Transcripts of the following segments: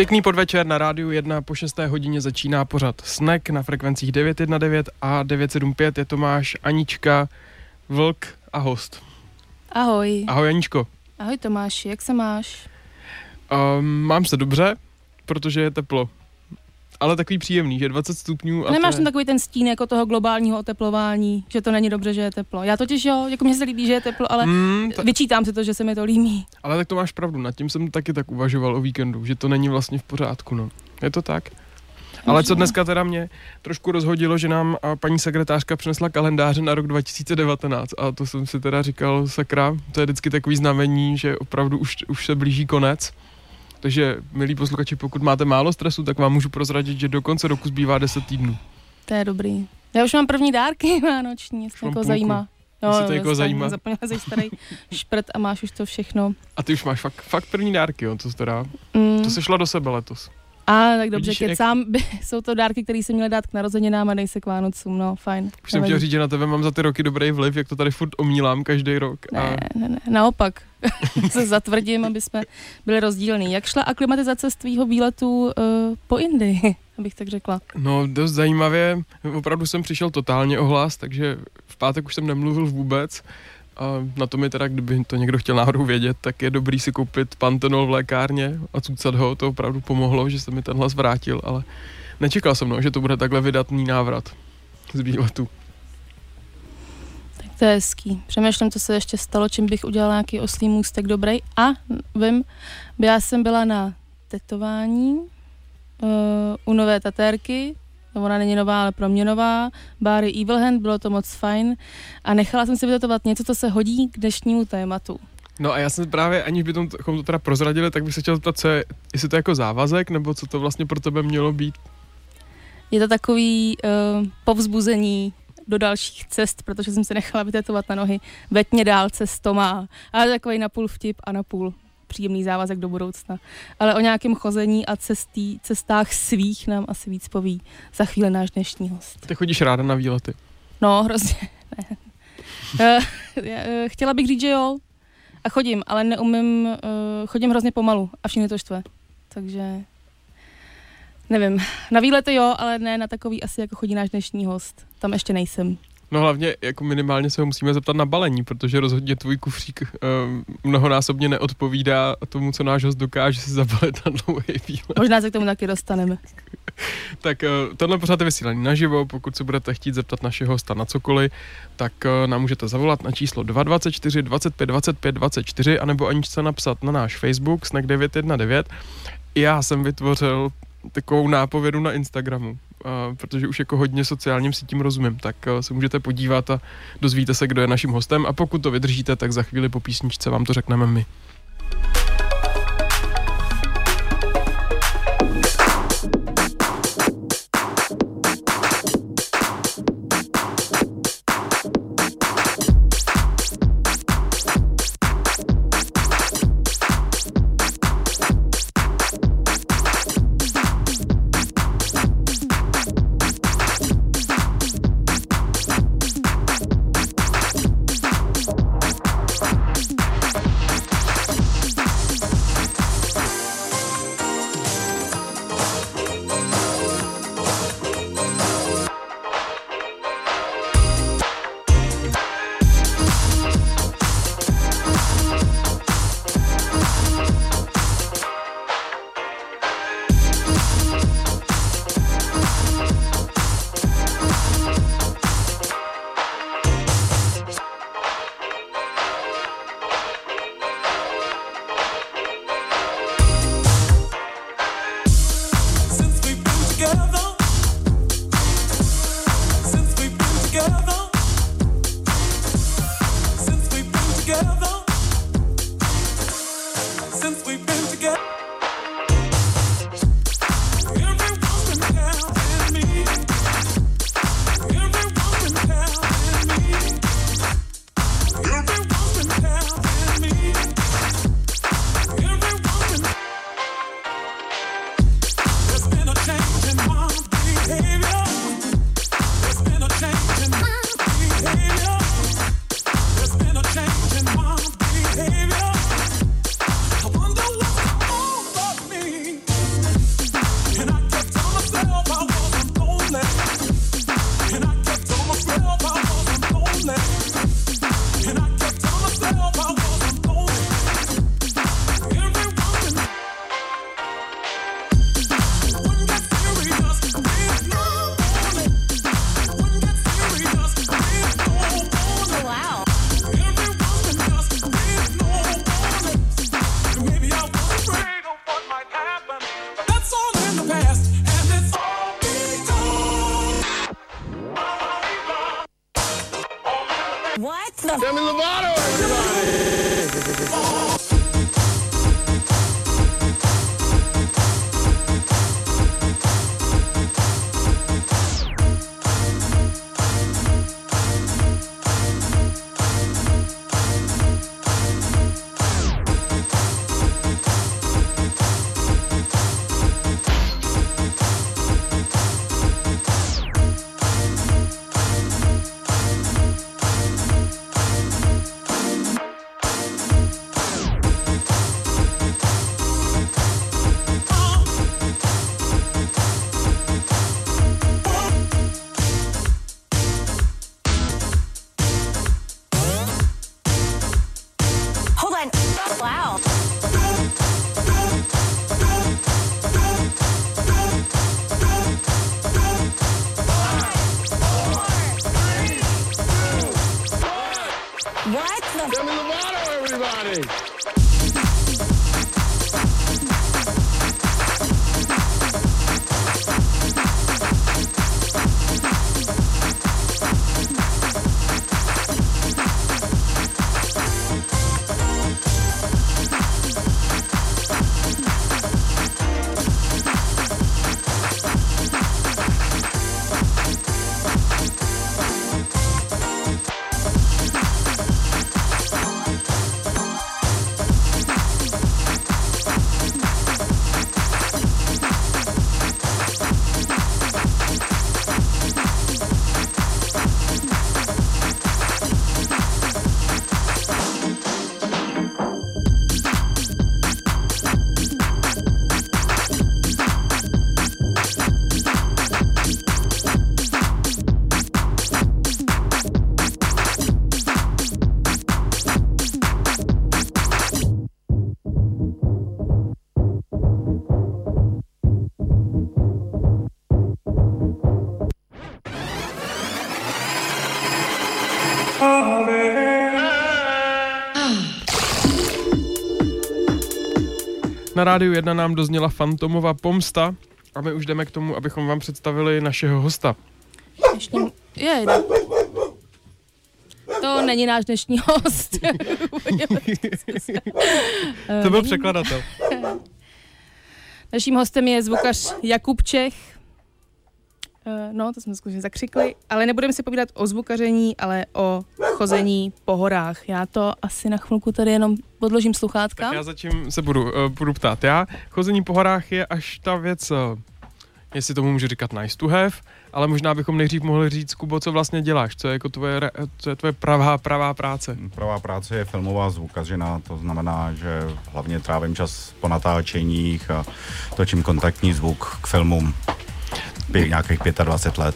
Pěkný podvečer na rádiu 1 po 6. hodině začíná pořad Snack na frekvencích 919 a 975. Je Tomáš, Anička, Vlk a host. Ahoj. Ahoj Aničko. Ahoj Tomáši, jak se máš? Um, mám se dobře, protože je teplo ale takový příjemný, že 20 stupňů. A Nemáš je... tam takový ten stín jako toho globálního oteplování, že to není dobře, že je teplo. Já totiž jo, jako mně se líbí, že je teplo, ale mm, ta... vyčítám si to, že se mi to líbí. Ale tak to máš pravdu, nad tím jsem taky tak uvažoval o víkendu, že to není vlastně v pořádku, no. Je to tak? Ale co dneska teda mě trošku rozhodilo, že nám paní sekretářka přinesla kalendáře na rok 2019 a to jsem si teda říkal, sakra, to je vždycky takový znamení, že opravdu už, už se blíží konec. Takže, milí posluchači, pokud máte málo stresu, tak vám můžu prozradit, že do konce roku zbývá 10 týdnů. To je dobrý. Já už mám první dárky vánoční, jestli jako zajímá. Jo, to jako zajímá. Zaplnil jsi starý šprt a máš už to všechno. A ty už máš fakt, fakt první dárky, jo, to teda. Mm. To se šla do sebe letos. A tak dobře, Vidíš, kecám, jak... jsou to dárky, které jsem měla dát k narozeninám a nejse k Vánocům, no fajn. Už jsem chtěl říct, že na tebe mám za ty roky dobrý vliv, jak to tady furt omílám každý rok. A... Ne, ne, ne, naopak. se zatvrdím, aby jsme byli rozdílní. Jak šla aklimatizace z tvýho výletu uh, po Indii, abych tak řekla? No, dost zajímavě. Opravdu jsem přišel totálně ohlas, takže v pátek už jsem nemluvil vůbec. A na to mi teda, kdyby to někdo chtěl náhodou vědět, tak je dobrý si koupit pantenol v lékárně a cucat ho, to opravdu pomohlo, že se mi ten hlas vrátil, ale nečekal jsem, no, že to bude takhle vydatný návrat z výletu. Tak to je hezký. Přemýšlím, co se ještě stalo, čím bych udělal nějaký oslý můstek dobrý. A vím, já jsem byla na tetování uh, u nové tatérky, ona není nová, ale pro mě nová, Bary Evil Hand, bylo to moc fajn a nechala jsem si vytetovat něco, co se hodí k dnešnímu tématu. No a já jsem právě, aniž by to, to teda prozradili, tak bych se chtěl zeptat, co je, jestli to je jako závazek, nebo co to vlastně pro tebe mělo být? Je to takový uh, povzbuzení do dalších cest, protože jsem se nechala vytetovat na nohy. Vetně dál cestomá. Ale takový napůl vtip a napůl příjemný závazek do budoucna. Ale o nějakém chození a cestí, cestách svých nám asi víc poví za chvíli náš dnešní host. Ty chodíš ráda na výlety? No, hrozně. Ne. Eh, eh, chtěla bych říct, že jo. A chodím, ale neumím, uh, chodím hrozně pomalu a všichni to štve. Takže nevím. Na výlety jo, ale ne na takový asi, jako chodí náš dnešní host. Tam ještě nejsem. No hlavně jako minimálně se ho musíme zeptat na balení, protože rozhodně tvůj kufřík um, mnohonásobně neodpovídá tomu, co náš host dokáže si zabalit na dlouhý výlet. Možná se k tomu taky dostaneme. tak uh, tenhle pořád je vysílání naživo, pokud se budete chtít zeptat našeho hosta na cokoliv, tak uh, nám můžete zavolat na číslo 224 25 25 24 anebo aničce napsat na náš Facebook snack 919. Já jsem vytvořil takovou nápovědu na Instagramu protože už jako hodně sociálním sítím rozumím, tak eh, se můžete podívat a dozvíte se, kdo je naším hostem a pokud to vydržíte, tak za chvíli po písničce vám to řekneme my. Na rádiu 1 nám dozněla Fantomova pomsta a my už jdeme k tomu, abychom vám představili našeho hosta. Dnešní... Je, to není náš dnešní host. To byl překladatel. Naším hostem je zvukař Jakub Čech. Eh, No, to jsme skutečně zakřikli, ale nebudeme si povídat o zvukaření, ale o chození po horách. Já to asi na chvilku tady jenom podložím sluchátka. Tak já zatím se budu, uh, budu ptát. Já, chození po horách je až ta věc, uh, jestli tomu můžu říkat nice to have, ale možná bychom nejdřív mohli říct, Kubo, co vlastně děláš, co je, jako tvoje, co je tvoje pravá, pravá práce. Pravá práce je filmová zvukařina, to znamená, že hlavně trávím čas po natáčeních a točím kontaktní zvuk k filmům pě- nějakých 25 let.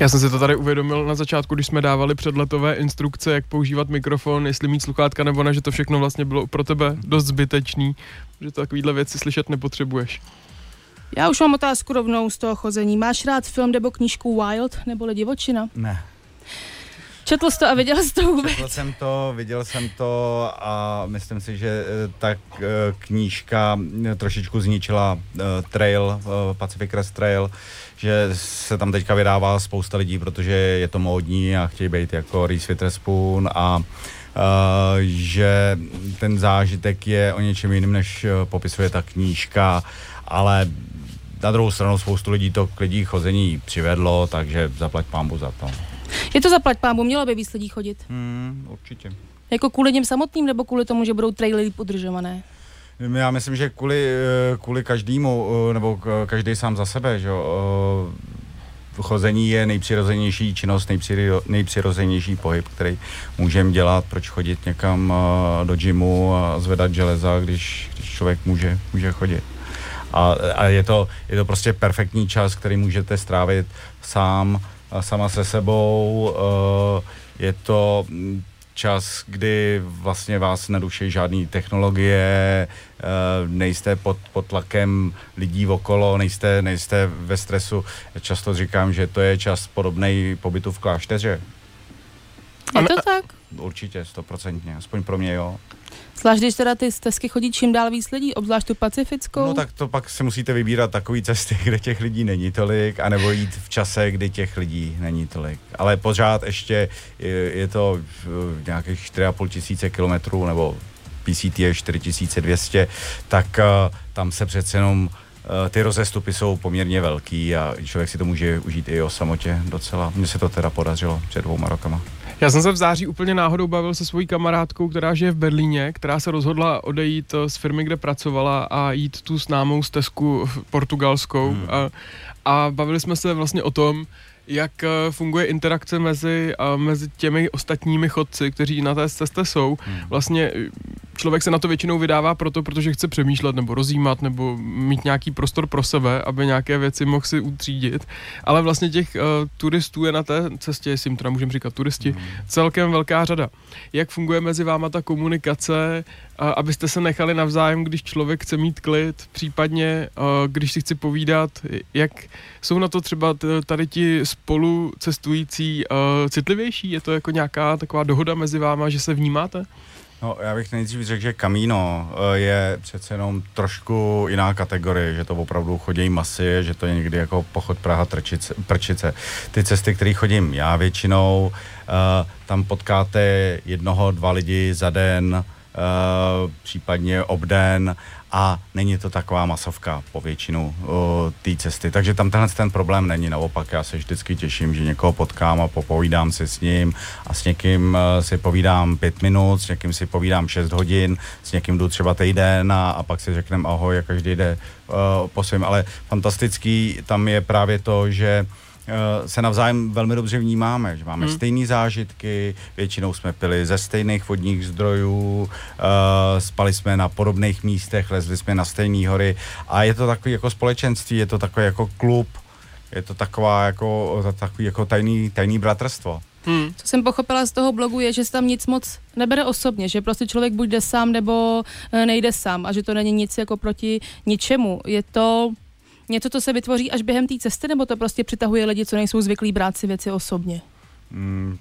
Já jsem si to tady uvědomil na začátku, když jsme dávali předletové instrukce, jak používat mikrofon, jestli mít sluchátka nebo ne, že to všechno vlastně bylo pro tebe dost zbytečný, že takovýhle věci slyšet nepotřebuješ. Já už mám otázku rovnou z toho chození. Máš rád film nebo knížku Wild nebo Divočina? Ne. Četl jsi to a viděl jsi to vůbec? Četl jsem to, viděl jsem to a myslím si, že eh, ta eh, knížka eh, trošičku zničila trail, Pacific Crest Trail, že se tam teďka vydává spousta lidí, protože je to módní a chtějí být jako Reese Witherspoon a Uh, že ten zážitek je o něčem jiným, než eh, popisuje ta knížka, ale na druhou stranu spoustu lidí to k lidí chození přivedlo, takže zaplať pámbu za to. Je to zaplať pámu, mělo by víc lidí chodit. Hmm, určitě. Jako kvůli něm samotným nebo kvůli tomu, že budou trailery podržované? Já myslím, že kvůli, eh, kvůli každému, eh, nebo každý sám za sebe, že eh, chození je nejpřirozenější činnost, nejpřiro, nejpřirozenější pohyb, který můžeme dělat, proč chodit někam do gymu a zvedat železa, když, když člověk může, může chodit. A, a je, to, je to prostě perfektní čas, který můžete strávit sám, sama se sebou. Je to mm, čas, kdy vlastně vás neduší žádné technologie, eh, nejste pod, pod tlakem lidí okolo, nejste, nejste ve stresu. Často říkám, že to je čas podobný pobytu v klášteře. Je to tak? určitě, stoprocentně, aspoň pro mě jo. Zvlášť, když teda ty stezky chodí čím dál víc lidí, obzvlášť tu pacifickou. No tak to pak si musíte vybírat takové cesty, kde těch lidí není tolik, anebo jít v čase, kdy těch lidí není tolik. Ale pořád ještě je, je to eh, nějakých 4,5 tisíce kilometrů, nebo PCT je 4200, tak uh, tam se přece jenom uh, ty rozestupy jsou poměrně velký a člověk si to může užít i o samotě docela. Mně se to teda podařilo před dvouma rokama. Já jsem se v září úplně náhodou bavil se svojí kamarádkou, která žije v Berlíně, která se rozhodla odejít eh, z firmy, kde pracovala a jít tu známou stezku portugalskou. Hmm. A, a bavili jsme se vlastně o tom, jak eh, funguje interakce mezi, mezi těmi ostatními chodci, kteří na té cestě jsou. Hmm. Vlastně eh, člověk se na to většinou vydává proto, protože chce přemýšlet nebo rozjímat nebo mít nějaký prostor pro sebe, aby nějaké věci mohl si utřídit. Ale vlastně těch uh, turistů je na té cestě, jestli jim teda můžeme říkat turisti, hmm. celkem velká řada. Jak funguje mezi váma ta komunikace, uh, abyste se nechali navzájem, když člověk chce mít klid, případně uh, když si chci povídat, jak jsou na to třeba tady ti spolu cestující uh, citlivější? Je to jako nějaká taková dohoda mezi váma, že se vnímáte? No, já bych nejdřív řekl, že Camino eh, je přece jenom trošku jiná kategorie, že to opravdu chodí masy, že to je někdy jako pochod Praha Trčice, Prčice. Ty cesty, které chodím já většinou, uh, tam potkáte jednoho, dva lidi za den, uh, případně obden a není to taková masovka po většinu té cesty. Takže tam tenhle ten problém není. Naopak já se vždycky těším, že někoho potkám a popovídám si s ním a s někým uh, si povídám pět minut, s někým si povídám šest hodin, s někým jdu třeba týden a, a pak si řekneme ahoj a každý jde uh, po svém. Ale fantastický tam je právě to, že uh, se navzájem velmi dobře vnímáme, že máme hmm. stejné zážitky, většinou jsme pili ze stejných vodních zdrojů, uh, spali jsme na podobných místech, lezli jsme na stejné hory a je to takový jako společenství, je to takový jako klub, je to taková jako, takový jako tajný, tajný bratrstvo. Hmm. Co jsem pochopila z toho blogu je, že se tam nic moc nebere osobně, že prostě člověk buď jde sám nebo eh, nejde sám a že to není nic jako proti ničemu. Je to něco, co se vytvoří až během té cesty, nebo to prostě přitahuje lidi, co nejsou zvyklí brát si věci osobně? Mm,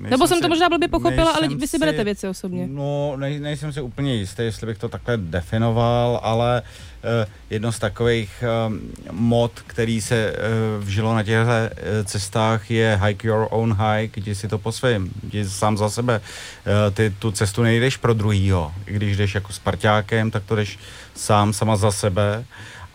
Nebo jsem si, to možná blbě pochopila, ale vy si berete věci osobně. No, nej, nejsem si úplně jistý, jestli bych to takhle definoval, ale uh, jedno z takových um, mod, který se uh, vžilo na těchto uh, cestách je hike your own hike, jdi si to po svém, jdi sám za sebe. Uh, ty tu cestu nejdeš pro druhýho. I když jdeš jako s parťákem, tak to jdeš sám, sama za sebe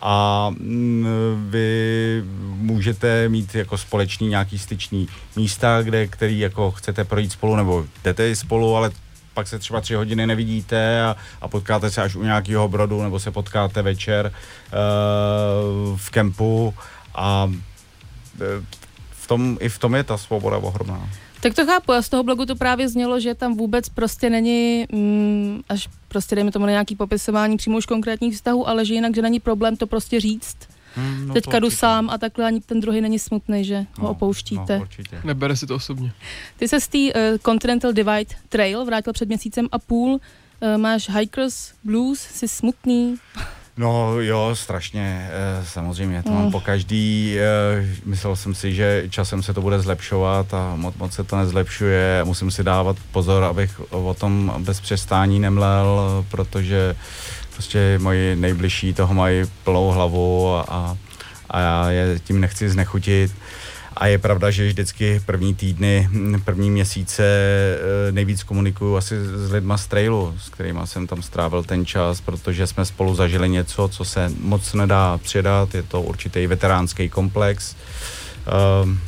a mm, vy můžete mít jako společný nějaký styční místa, kde, který jako chcete projít spolu, nebo jdete spolu, ale pak se třeba tři hodiny nevidíte a, a potkáte se až u nějakého brodu, nebo se potkáte večer uh, v kempu a eh, v tom, i v tom je ta svoboda ohromná. Tak to chápu, a z toho blogu to právě znělo, že tam vůbec prostě není mm, až prostě dejme tomu na nějaký popisování přímo už konkrétních vztahů, ale že jinak, že není problém to prostě říct. Hmm, no Teďka jdu sám a takhle ani ten druhý není smutný, že no, ho opouštíte. No, Nebere si to osobně. Ty se z té uh, Continental Divide Trail vrátil před měsícem a půl. Uh, máš Hikers Blues, jsi smutný. No jo, strašně, eh, samozřejmě, to mám mm. po každý, eh, myslel jsem si, že časem se to bude zlepšovat a moc, moc se to nezlepšuje, musím si dávat pozor, abych o tom bez přestání nemlel, protože prostě moji nejbližší toho mají plnou hlavu a, a já je tím nechci znechutit. A je pravda, že vždycky první týdny, první měsíce eh, nejvíc komunikuju asi s lidma z trailu, s kterými jsem tam strávil ten čas, protože jsme spolu zažili něco, co se moc nedá předat, je to určitý veteránský komplex. Um,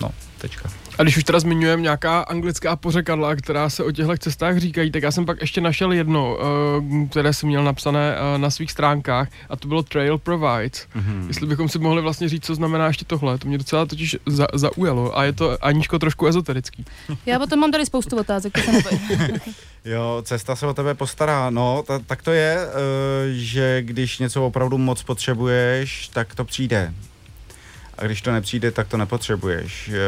no, tečka. A když už teda zmiňujeme nějaká anglická pořekadla, která se o těchto cestách říkají, tak já jsem pak ještě našel jedno, uh, které jsem měl napsané uh, na svých stránkách a to bylo Trail Provides. Mm-hmm. Jestli bychom si mohli vlastně říct, co znamená ještě tohle, to mě docela totiž za, zaujalo a je to Aničko trošku ezoterický. Já o tom mám tady spoustu otázek, Jo, cesta se o tebe postará. No, ta, tak to je, uh, že když něco opravdu moc potřebuješ, tak to přijde. A když to nepřijde, tak to nepotřebuješ. Eh,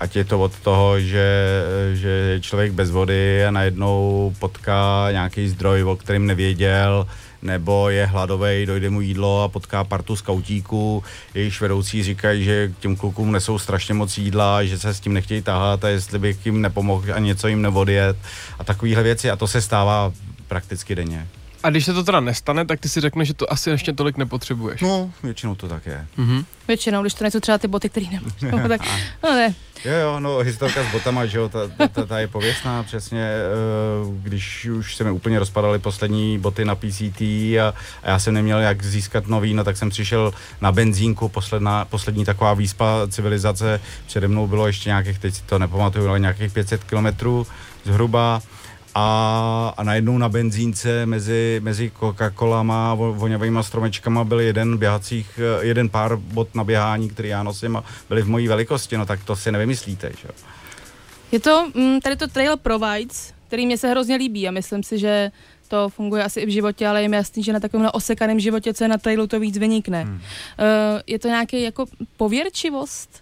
Ať je to od toho, že, že je člověk bez vody a najednou potká nějaký zdroj, o kterým nevěděl, nebo je hladový, dojde mu jídlo a potká partu skautíků, jejichž vedoucí říkají, že těm klukům nesou strašně moc jídla, že se s tím nechtějí tahat a jestli bych jim nepomohl a něco jim neodjet a takovéhle věci a to se stává prakticky denně. A když se to teda nestane, tak ty si řekneš, že to asi ještě tolik nepotřebuješ. No, většinou to tak je. Mhm. Většinou, když to nejsou třeba ty boty, které nemáš. No, tak, no ne. Jo, jo, no, historka s botama, že jo, ta, ta, ta, ta je pověstná, přesně, eh, když už se mi úplně rozpadaly poslední boty na PCT a, a já jsem neměl jak získat nový, no tak jsem přišel na benzínku, posledná, poslední taková výspa civilizace, přede mnou bylo ještě nějakých, teď si to nepamatuju, ale nějakých 500 kilometrů zhruba, a, a najednou na benzínce mezi, mezi Coca-Colama a vo- voňavýma stromečkama byl jeden běhacích, eh, jeden pár bot na běhání, který já nosím a byly v mojí velikosti, no tak to si nevymyslíte, že? jo. Je to, mm, tady to Trail Provides, který mě se hrozně líbí a myslím si, že to funguje asi i v životě, ale je mi jasný, že na takovémhle osekaném životě, co je na trailu, to víc vynikne. Hmm. Uh, je to nějaký jako pověrčivost?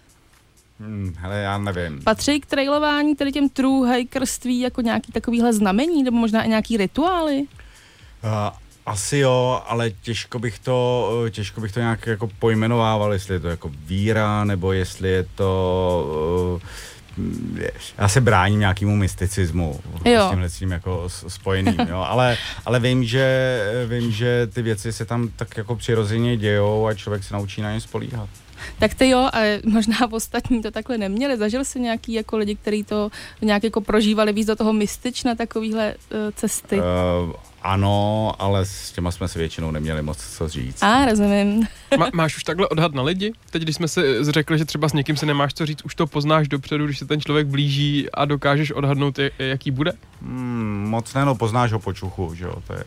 Hm, hele, já nevím. Patří k trailování tedy těm true hikerství jako nějaký takovýhle znamení, nebo možná i nějaký rituály? Uh, asi jo, ale těžko bych to, eh, těžko bych to nějak jako pojmenovával, jestli je to jako víra, nebo jestli je to... Uh, já se bráním nějakému mysticismu Jo. s tímhle s tím jako spojeným, jo, ale, ale vím, že, vím, že ty věci se tam tak jako přirozeně dějou a člověk se naučí na ně spolíhat. Tak ty jo, ale možná ostatní to takhle neměli. Zažil jsi nějaký jako lidi, kteří to nějak jako prožívali víc do toho mystična takovýhle uh, cesty? Uh, ano, ale s těma jsme si většinou neměli moc co říct. A, rozumím. Má, máš už takhle odhad na lidi? Teď, když jsme si řekli, že třeba s někým si nemáš co říct, už to poznáš dopředu, když se ten člověk blíží a dokážeš odhadnout, jak- jaký bude? Hmm, moc ne, no poznáš ho po čuchu, že jo, to je,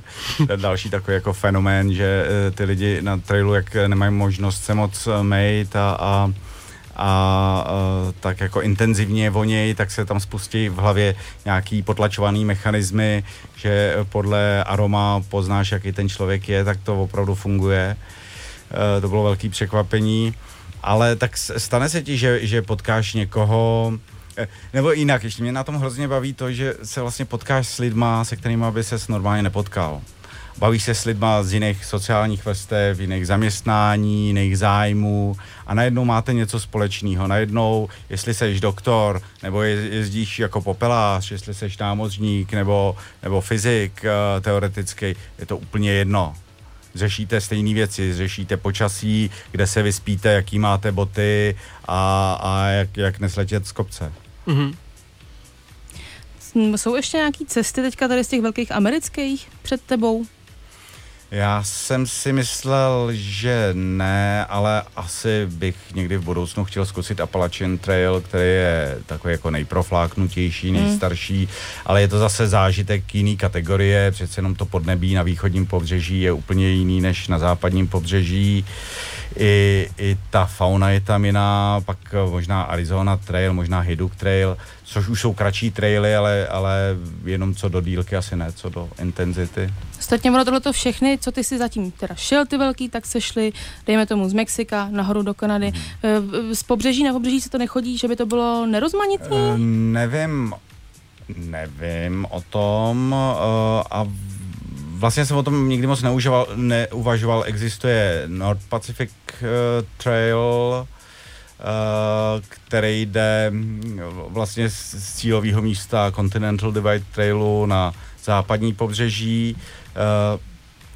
to je další takový jako fenomén, že eh, ty lidi na trailu, jak eh, nemají možnost se moc eh, mejt a, a a eh, tak jako intenzivně voněj, tak se tam spustí v hlavě nějaký potlačovaný mechanismy, že podle aroma poznáš, jaký ten člověk je, tak to opravdu funguje. Eh, To bylo velký překvapení. Ale tak stane se ti, že, že potkáš někoho, eh, nebo jinak, ještě mě na tom hrozně baví to, že se vlastně potkáš s lidma, se kterými by ses normálně nepotkal. Bavíš se s lidma z jiných sociálních vrstev, jiných zaměstnání, jiných zájmů a najednou máte něco společného. Najednou, jestli seš doktor, nebo je- jezdíš jako popelář, jestli seš námořník, nebo, nebo fyzik uh, teoretický, je to úplně jedno řešíte stejné věci, řešíte počasí, kde se vyspíte, jaký máte boty a, a jak, jak nesletět z kopce. Mhm. Mm, Jsou ještě nějaký cesty teďka tady z těch velkých amerických před tebou? Já jsem si myslel, že ne, ale asi bych někdy v budoucnu chtěl zkusit Appalachian Trail, který je takový jako nejprofláknutější, nejstarší, ale je to zase zážitek jiný kategorie, přece jenom to podnebí na východním pobřeží je úplně jiný než na západním pobřeží. I, i ta fauna je tam jiná, pak eh, možná Arizona Trail, možná Hiduk Trail, což už jsou kratší traily, ale, ale jenom co do dílky asi ne, co do intenzity. Ostatně ono tohleto všechny, co ty si zatím teda šel ty velký, tak se šli, dejme tomu z Mexika nahoru do Kanady. V- Z pobřeží na pobřeží se to nechodí, že by to bylo nerozmanitý? Eh, nevím, nevím o tom a vlastně jsem o tom nikdy moc neužíval, neuvažoval. Existuje North Pacific eh, Trail, eh, který jde mm, vlastně z z cílového místa Continental Divide Trailu na západní pobřeží. Eh,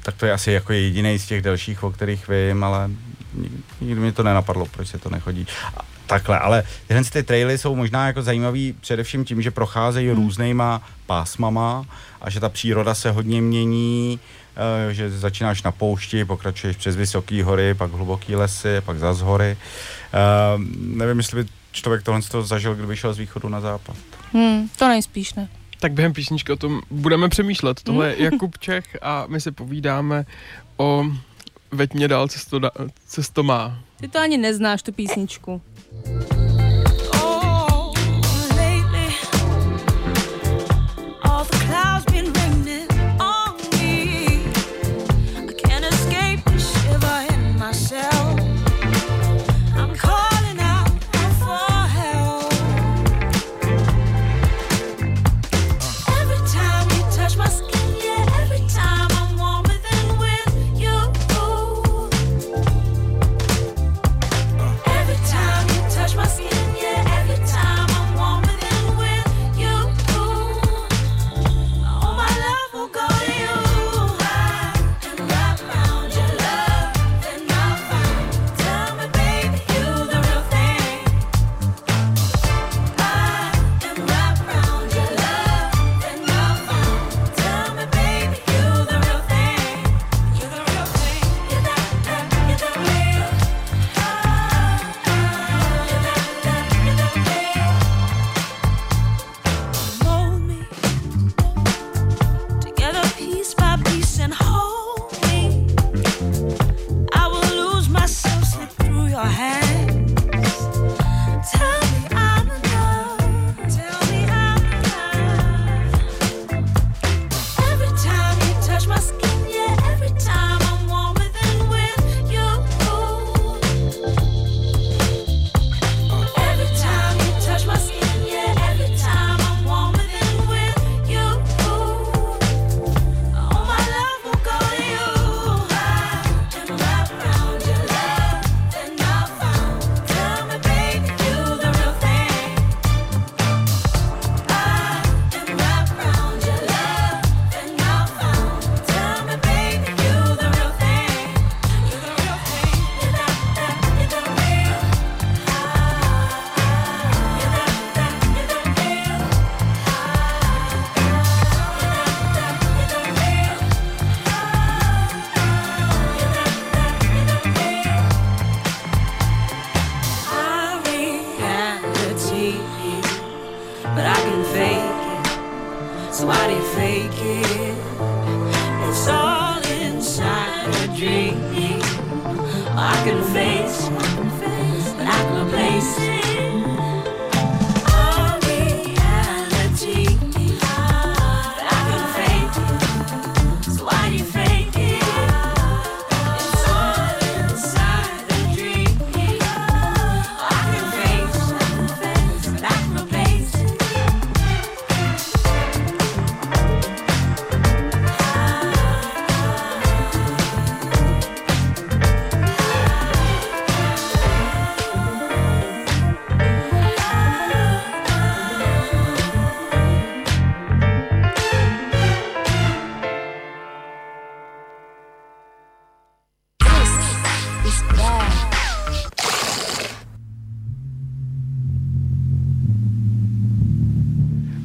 tak to je asi jako jediný z těch delších, o kterých vím, ale nik- nikdy mi to nenapadlo, proč se to nechodí. Takhle, ale tyhle ty traily jsou možná jako zajímavý především tím, že procházejí hmm. různýma pásmama a že ta příroda se hodně mění, eh, že začínáš na poušti, pokračuješ přes vysoké hory, pak hluboký lesy, pak zas hory. Eh, nevím, jestli by člověk tohle toho zažil, kdyby šel z východu na západ. Hmm, to nejspíš ne. Tak během písničky o tom budeme přemýšlet. Tohle je Jakub Čech a my si povídáme o Veď mě dál, cesto, da, cesto má. Ty to ani neznáš, tu písničku. Thank you.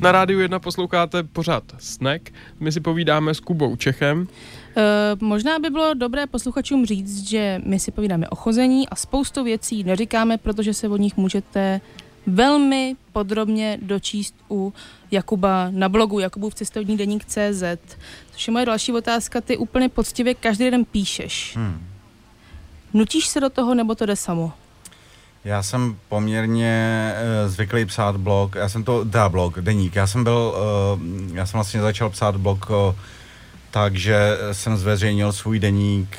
Na rádiu 1 posloucháte pořád Snack. My si povídáme s Kubou Čechem. Uh, možná by bylo dobré posluchačům říct, že my si povídáme o chození a spoustu věcí neříkáme, protože se o nich můžete velmi podrobně dočíst u Jakuba na blogu Jakubův cestovní deník CZ. Což je moje další otázka. Ty úplně poctivě každý den píšeš. Hmm. Nutíš se do toho, nebo to jde samo? Já jsem poměrně uh, zvyklý psát blog, já jsem to, dá blog, deník, já jsem byl, uh, já jsem vlastně začal psát blog uh, takže jsem zveřejnil svůj deník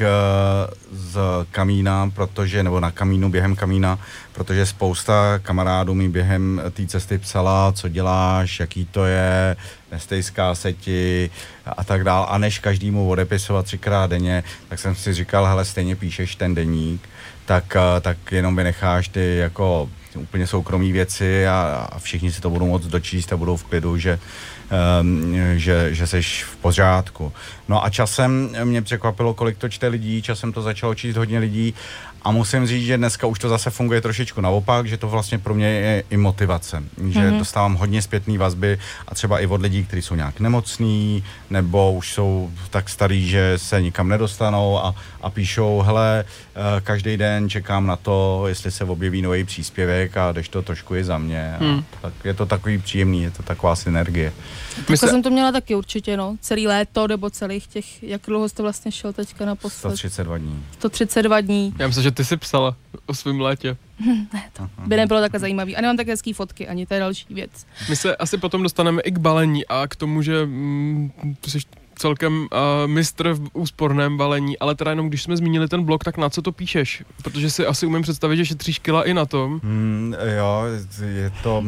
z kamína, protože, nebo na kamínu, během kamína, protože spousta kamarádů mi během té cesty psala, co děláš, jaký to je, nestejská se ti a tak dál. A než každému odepisovat třikrát denně, tak jsem si říkal, hele, stejně píšeš ten deník, tak, eh, tak jenom vynecháš ty jako úplně soukromé věci a, a všichni si to budou moc dočíst a budou v klidu, že, um, že, že seš v pořádku. No a časem mě překvapilo, kolik to čte lidí, časem to začalo číst hodně lidí a musím říct, že dneska už to zase funguje trošičku naopak, že to vlastně pro mě je i motivace. Že mm-hmm. dostávám hodně zpětné vazby a třeba i od lidí, kteří jsou nějak nemocní nebo už jsou tak starí, že se nikam nedostanou a, a píšou, hele, eh, každý den čekám na to, jestli se objeví nový příspěvek a jdeš to trošku i za mě. A tak je to takový příjemný, je to taková synergie. Takhle jsem to měla taky určitě, no. Celý léto nebo celých těch, jak dlouho jste vlastně šel teďka na posled? 132 dní. 132 dní. Já myslím, že ty jsi psala o svém létě. By nebylo takhle zajímavý. A nemám také hezký fotky, ani to je další věc. My se asi potom dostaneme i k balení a k tomu, že mm, ty jsi celkem uh, mistr v úsporném balení, ale teda jenom když jsme zmínili ten blog, tak na co to píšeš? Protože si asi umím představit, že šetříš kila i na tom. Hmm, jo, je to,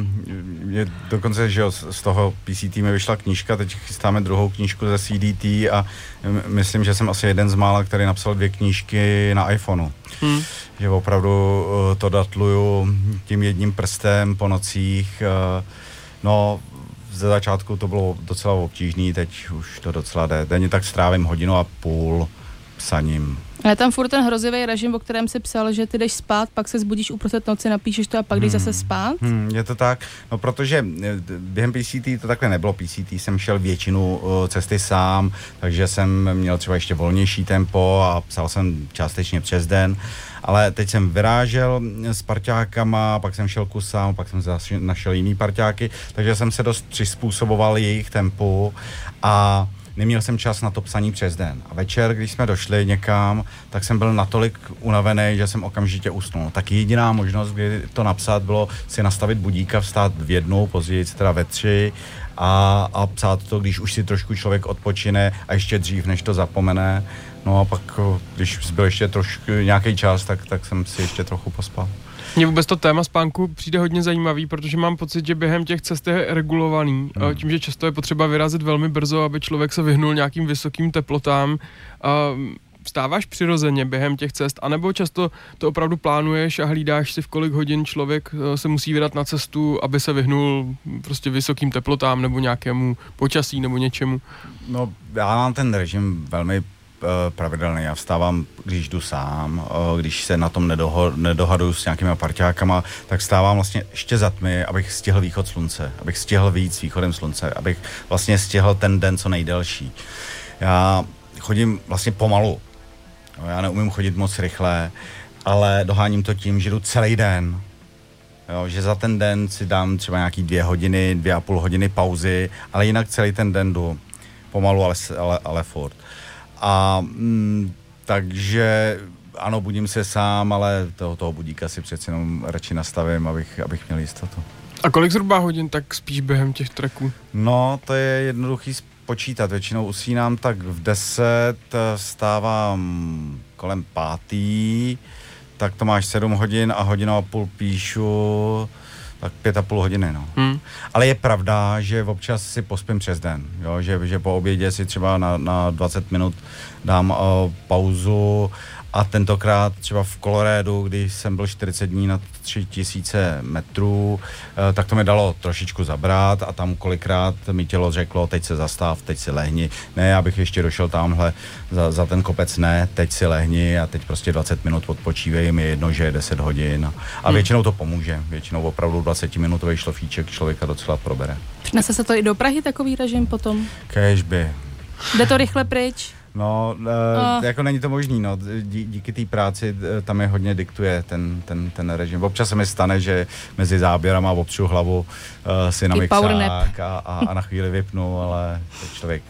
je dokonce, že jo, z toho PCT mi vyšla knížka, teď chystáme druhou knížku ze CDT a myslím, že jsem asi jeden z mála, který napsal dvě knížky na iPhoneu. Hmm. Že opravdu uh, to datluju tím jedním prstem po nocích. Uh, no, ze začátku to bylo docela obtížné, teď už to docela jde. Denně tak strávím hodinu a půl psaním. A je tam furt ten hrozivý režim, o kterém si psal, že ty jdeš spát, pak se zbudíš uprostřed noci, napíšeš to a pak jdeš zase spát. Hmm, je to tak, no protože eh, během PCT to takhle nebylo. PCT jsem šel většinu uh, cesty sám, takže jsem měl třeba ještě volnější tempo a psal jsem částečně přes den. Ale teď jsem vyrážel s parťákama, pak jsem šel kus sám, pak jsem zase našel jiný parťáky, takže jsem se dost přizpůsoboval jejich tempu a neměl jsem čas na to psaní přes den. A večer, když jsme došli někam, tak jsem byl natolik unavený, že jsem okamžitě usnul. Tak jediná možnost, kdy to napsat, bylo si nastavit budíka, vstát v jednu, později teda ve tři a, a psát to, když už si trošku člověk odpočine a ještě dřív, než to zapomene. No a pak, když zbyl ještě trošku nějaký čas, tak, tak jsem si ještě trochu pospal. Mně vůbec to téma spánku přijde hodně zajímavý, protože mám pocit, že během těch cest je regulovaný. Hmm. Tím, že často je potřeba vyrazit velmi brzo, aby člověk se vyhnul nějakým vysokým teplotám. Vstáváš přirozeně během těch cest, anebo často to opravdu plánuješ a hlídáš si, v kolik hodin člověk eh, se musí vydat na cestu, aby se vyhnul prostě vysokým teplotám nebo nějakému počasí nebo něčemu. No, já mám ten režim velmi pravidelný. Já vstávám, když jdu sám, eh, když se na tom nedoho, nedohaduju s nějakými parťákama, tak vstávám vlastně ještě za tmy, abych stihl východ slunce, abych stihl víc východem slunce, abych vlastně stihl ten den co nejdelší. Já chodím vlastně pomalu. No, Já neumím chodit moc rychle, ale doháním to tím, že jdu celý den. Jo, že za ten den si dám třeba nějaký dvě hodiny, dvě a půl hodiny pauzy, ale jinak celý ten den jdu pomalu, ale, ale, ale furt. A mm, takže ano, budím se sám, ale toho, toho budíka si přeci jenom radši nastavím, abych, abych měl jistotu. A kolik zhruba hodin tak spíš během těch treků? No, to je jednoduchý spočítat. Většinou usínám tak v 10, eh, stávám kolem pátý, tak to máš 7 hodin a hodinu a půl píšu, tak pět a půl hodiny, no. Hm. Ale je pravda, že občas si pospím přes den, jo? Že, že po obědě si třeba na, na 20 minut dám uh, pauzu a tentokrát třeba v Kolorédu, kdy jsem byl 40 dní na 3000 metrů, uh, tak to mi dalo trošičku zabrat a tam kolikrát mi tělo řeklo, teď se zastav, teď si lehni, ne, abych ještě došel tamhle za, za ten kopec, ne, teď si lehni a teď prostě 20 minut odpočívej, mi je jedno, že je 10 hodin a, a většinou to pomůže, většinou opravdu 20 minutový šlofíček člověka docela probere. Přinese se to i do Prahy takový režim potom? Kežby. Jde to rychle pryč? No, uh, jako není to možný, no. Dí, díky té práci eh, tam je hodně diktuje ten, ten, ten režim. Občas se mi stane, že mezi záběrama opřu hlavu uh, si na mixák a, a, a, na chvíli vypnu, ale člověk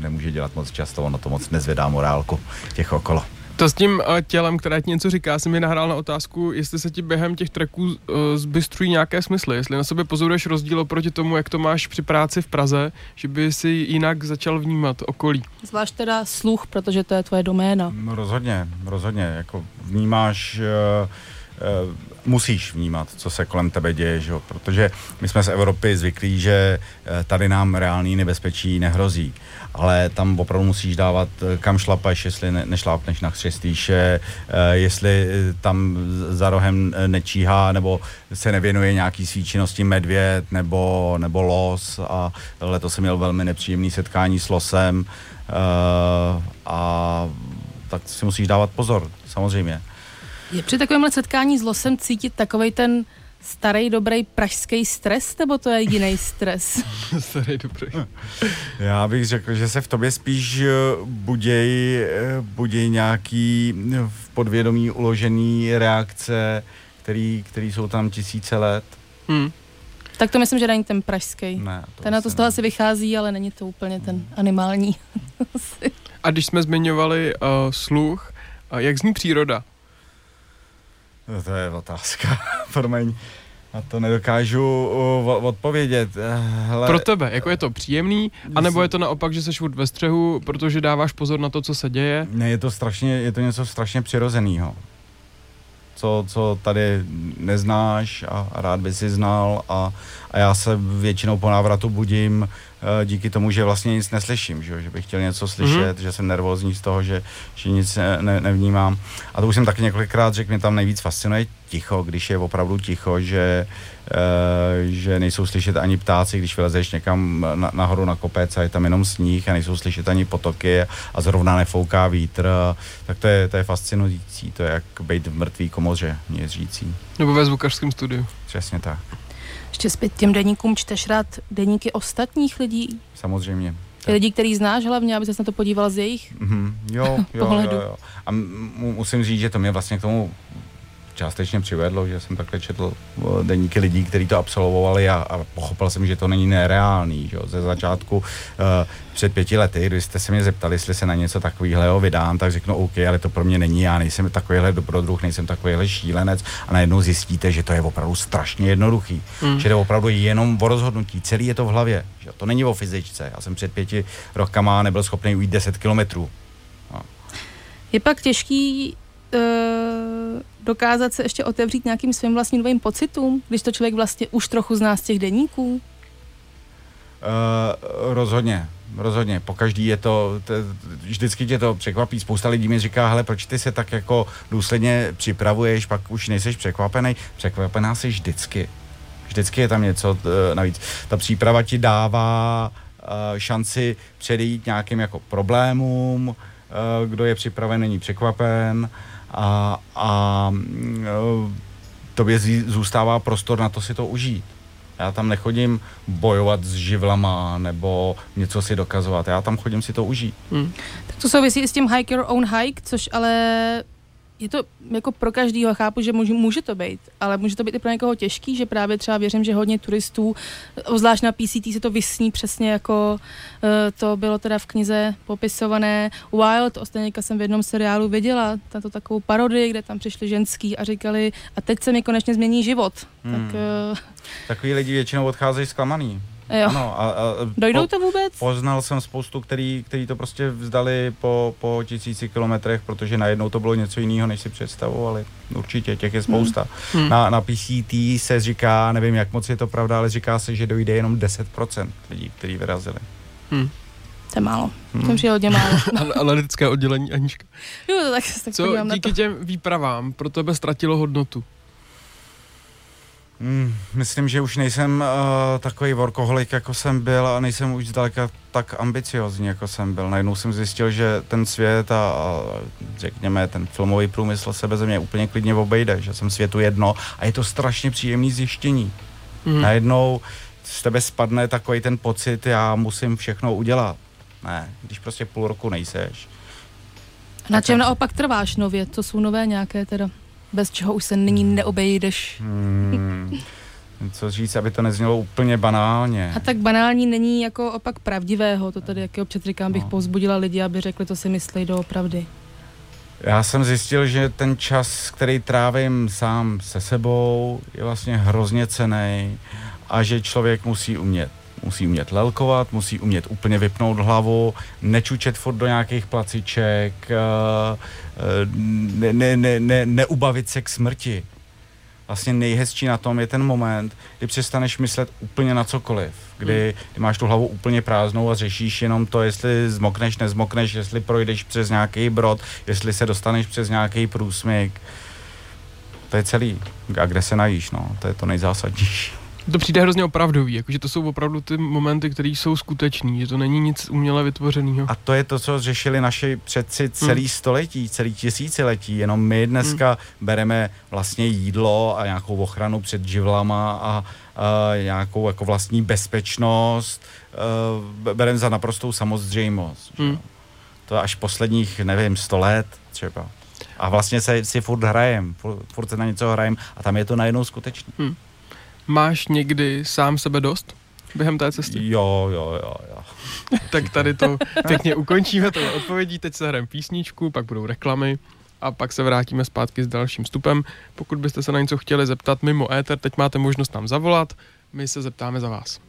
nemůže dělat moc často, ono to moc nezvedá morálku těch okolo. To s tím uh, tělem, které ti něco říká, jsem mi nahrál na otázku, jestli se ti během těch treků uh, zbystrují nějaké smysly, jestli na sebe pozoruješ rozdíl oproti tomu, jak to máš při práci v Praze, že by si jinak začal vnímat okolí. Zvlášť teda sluch, protože to je tvoje doména. No rozhodně, rozhodně, jako vnímáš, uh, musíš vnímat, co se kolem tebe děje, že? protože my jsme z Evropy zvyklí, že uh, tady nám reálný nebezpečí nehrozí, ale tam opravdu musíš dávat, eh, kam šlapeš, jestli ne, nešlápneš na chřestýše, uh, jestli eh, tam za rohem eh, nečíhá, nebo se nevěnuje nějaký svý činnosti medvěd nebo, nebo los a letos jsem měl velmi nepříjemný setkání s losem a tak si musíš dávat pozor, samozřejmě. Je při takovémhle setkání s losem cítit takovej ten starý, dobrý pražský stres, nebo to je jiný stres? Starý dobrý. Já bych řekl, že se v tobě spíš eh, buděj, eh, buděj nějaký eh, v podvědomí uložený reakce, který, který jsou tam tisíce let. Hm. tak to myslím, že není ten pražský. Ne, Ten na to z asi toho asi vychází, ale není to úplně ten animální. A když jsme zmiňovali uh, sluch, uh, jak zní příroda? No, To je otázka, promiň. A to nedokážu uh, odpovědět. Eh, Hele, Pro tebe, jako je to příjemný, anebo je to naopak, že seš ve střehu, protože dáváš pozor na to, co se děje? Ne, je to strašně, je to něco strašně přirozeného. Co, co tady neznáš a, a rád by si znal a, a já se většinou po návratu budím díky tomu, že vlastně nic neslyším, že, že bych chtěl něco slyšet, mm-hmm. že jsem nervózní z toho, že, že nic ne, ne, nevnímám. A to už jsem taky několikrát řekl, mě tam nejvíc fascinuje ticho, když je opravdu ticho, že, uh, že nejsou slyšet ani ptáci, když vylezeš někam na, nahoru na kopec a je tam jenom sníh a nejsou slyšet ani potoky a zrovna nefouká vítr, tak to je, to je fascinující, to je jak být v mrtvý komoře, mě řící. Nebo ve zvukařském studiu? Přesně tak, Ještě zpět těm deníkům čteš rád deníky ostatních lidí? samozřejmě. I lidí, který znáš hlavně, aby se na to podíval z jejich Mhm, jo, jo, jo, pohledu. jo. A m- mu- musím říct, že to mě vlastně k tomu částečně přivedlo, že jsem takhle četl o, deníky lidí, kteří to absolvovali a, a pochopil jsem, že to není nereálný. Že? Ze začátku uh, před pěti lety, když jste se mě zeptali, jestli se na něco takového vydám, tak řeknu OK, ale to pro mě není, já nejsem takovýhle dobrodruh, nejsem takovýhle šílenec a najednou zjistíte, že to je opravdu strašně jednoduchý. Mm. Že jde opravdu jenom o rozhodnutí, celý je to v hlavě. Že? To není o fyzičce. Já jsem před pěti rokama nebyl schopný ujít 10 kilometrů. Je pak těžký uh, dokázat se ještě otevřít nějakým svým vlastním novým pocitům, když to člověk vlastně už trochu zná z těch deníků? Uh, rozhodně, rozhodně. Po každý je to, t, vždycky tě to překvapí. Spousta lidí mi říká, hele, proč ty se tak jako důsledně připravuješ, pak už nejseš překvapený. Překvapená jsi vždycky. Vždycky je tam něco t, navíc. Ta příprava ti dává uh, šanci předejít nějakým jako problémům, uh, kdo je připraven, není překvapen a, a uh, tobě zůstává prostor na to si to užít. Já tam nechodím bojovat s živlama nebo něco si dokazovat. Já tam chodím si to užít. Tak to souvisí i s tím Hike Your Own Hike, což ale je to jako pro každýho, chápu, že může, může to být, ale může to být i pro někoho těžký, že právě třeba věřím, že hodně turistů, zvlášť na PCT se to vysní přesně jako eh, to bylo teda v knize popisované Wild, ostatně jsem v jednom seriálu viděla, tato takovou parodii, kde tam přišli ženský a říkali, a teď se mi konečně změní život. Hmm. Tak eh, Takový lidi většinou odcházejí zklamaný. Jo. Ano, a, a, Dojdou po, to vůbec? Poznal jsem spoustu, který, který to prostě vzdali po, po tisíci kilometrech, protože najednou to bylo něco jiného, než si představovali. Určitě, těch je spousta. Hmm. Na, na PCT se říká, nevím, jak moc je to pravda, ale říká se, že dojde jenom 10% lidí, kteří vyrazili. To je málo. Hmm. To mi přijde hodně málo. An- analytické oddělení Anička. Jo, tak, tak Co podívám na díky to. těm výpravám pro tebe ztratilo hodnotu? Hmm, myslím, že už nejsem uh, takový workoholik, jako jsem byl a nejsem už zdaleka tak ambiciozní, jako jsem byl. Najednou jsem zjistil, že ten svět a, a řekněme ten filmový průmysl se bez mě úplně klidně obejde, že jsem světu jedno a je to strašně příjemný zjištění. Hmm. Najednou z tebe spadne takový ten pocit, já musím všechno udělat. Ne, když prostě půl roku nejseš. Na čem naopak trváš nově? To jsou nové nějaké teda, bez čeho už se nyní neobejdeš. Hmm, co říct, aby to neznělo úplně banálně. A tak banální není jako opak pravdivého, to tady, jak občas říkám, bych No. povzbudila lidi, aby řekli, to si myslí doopravdy. Já jsem zjistil, že ten čas, který trávím sám se sebou, je vlastně hrozně cený a že člověk musí umět. Musí umět lelkovat, musí umět úplně vypnout hlavu, nečučet furt do nějakých placiček, eh, eh, ne, ne, ne, ne, neubavit se k smrti. Vlastně nejhezčí na tom je ten moment, kdy přestaneš myslet úplně na cokoliv, kdy, kdy máš tu hlavu úplně prázdnou a řešíš jenom to, jestli zmokneš, nezmokneš, jestli projdeš přes nějaký brod, jestli se dostaneš přes nějaký průsmyk. To je celý. A kde se najíš, no, to je to nejzásadnější. To přijde hrozně opravdový, jakože to jsou opravdu ty momenty, které jsou skutečný, že to není nic uměle vytvořeného. A to je to, co řešili naši předci celý století, celý tisíciletí. Jenom my dneska bereme vlastně jídlo a nějakou ochranu před živlama a, a nějakou jako vlastní bezpečnost uh, bereme za naprostou samozřejmost. že. Hmm. To až posledních, nevím, sto let třeba. A vlastně se, si furt hrajem, furt, furt se na něco hrajem a tam je to najednou skutečný. Máš někdy sám sebe dost během té cesty? Jo, jo, jo, jo. Tak tady to pěkně ukončíme, to odpovědí, teď se hrajeme písničku, pak budou reklamy a pak se vrátíme zpátky s dalším vstupem. Pokud byste se na něco chtěli zeptat mimo éter, teď máte možnost nám zavolat, my se zeptáme za vás.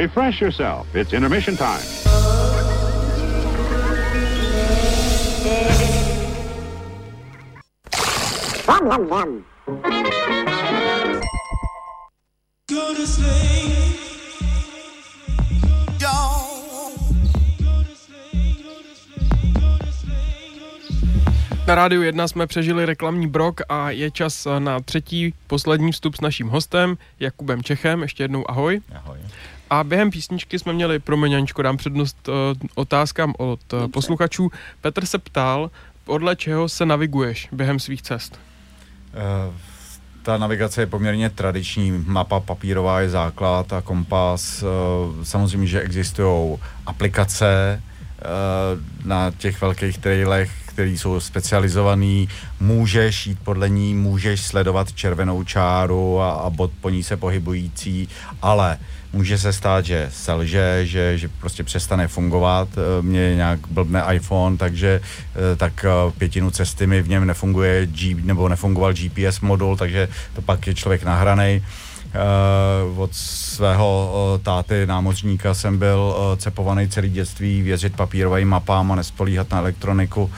Refresh yourself. It's intermission time. Na rádiu 1 jsme přežili reklamní brok a je čas na třetí, poslední vstup s naším hostem, Jakubem Čechem. Ještě jednou ahoj. Ahoj. A během písničky jsme měli, promiň Aničko, dám přednost uh, otázkám od uh, posluchačů. Petr se ptal, podle čeho se naviguješ během svých cest? Eh, Ta navigace je poměrně tradiční, mapa papírová je základ a kompas. Samozřejmě, že existují aplikace na těch velkých trailech, které jsou specializovaný, můžeš jít podle ní, můžeš sledovat červenou čáru a, a bod po ní se pohybující, ale může se stát, že selže, že, že prostě přestane fungovat. Eh, je nějak blbne iPhone, takže eh, tak eh, pětinu cesty mi v něm nefunguje G, nebo nefungoval GPS modul, takže to pak je člověk nahranej. Od svého uh, táty námořníka jsem byl uh, cepovaný celý dětství, věřit papírovým mapám a nespolíhat na elektroniku,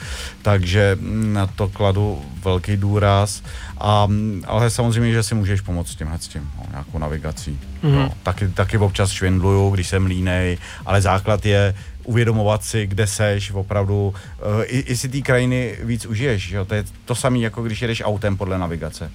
takže mm, na to kladu velký důraz. A, mm, ale samozřejmě, že si můžeš pomoct s tímhle s tím, no, nějakou navigací. Mhm. Mm-hmm. No, taky, taky občas švindluju, když jsem línej, ale základ je uvědomovat si, kde seš, opravdu, uh, i, i si té krajiny víc užiješ, jo? to je to samé, jako když jedeš autem podle navigace.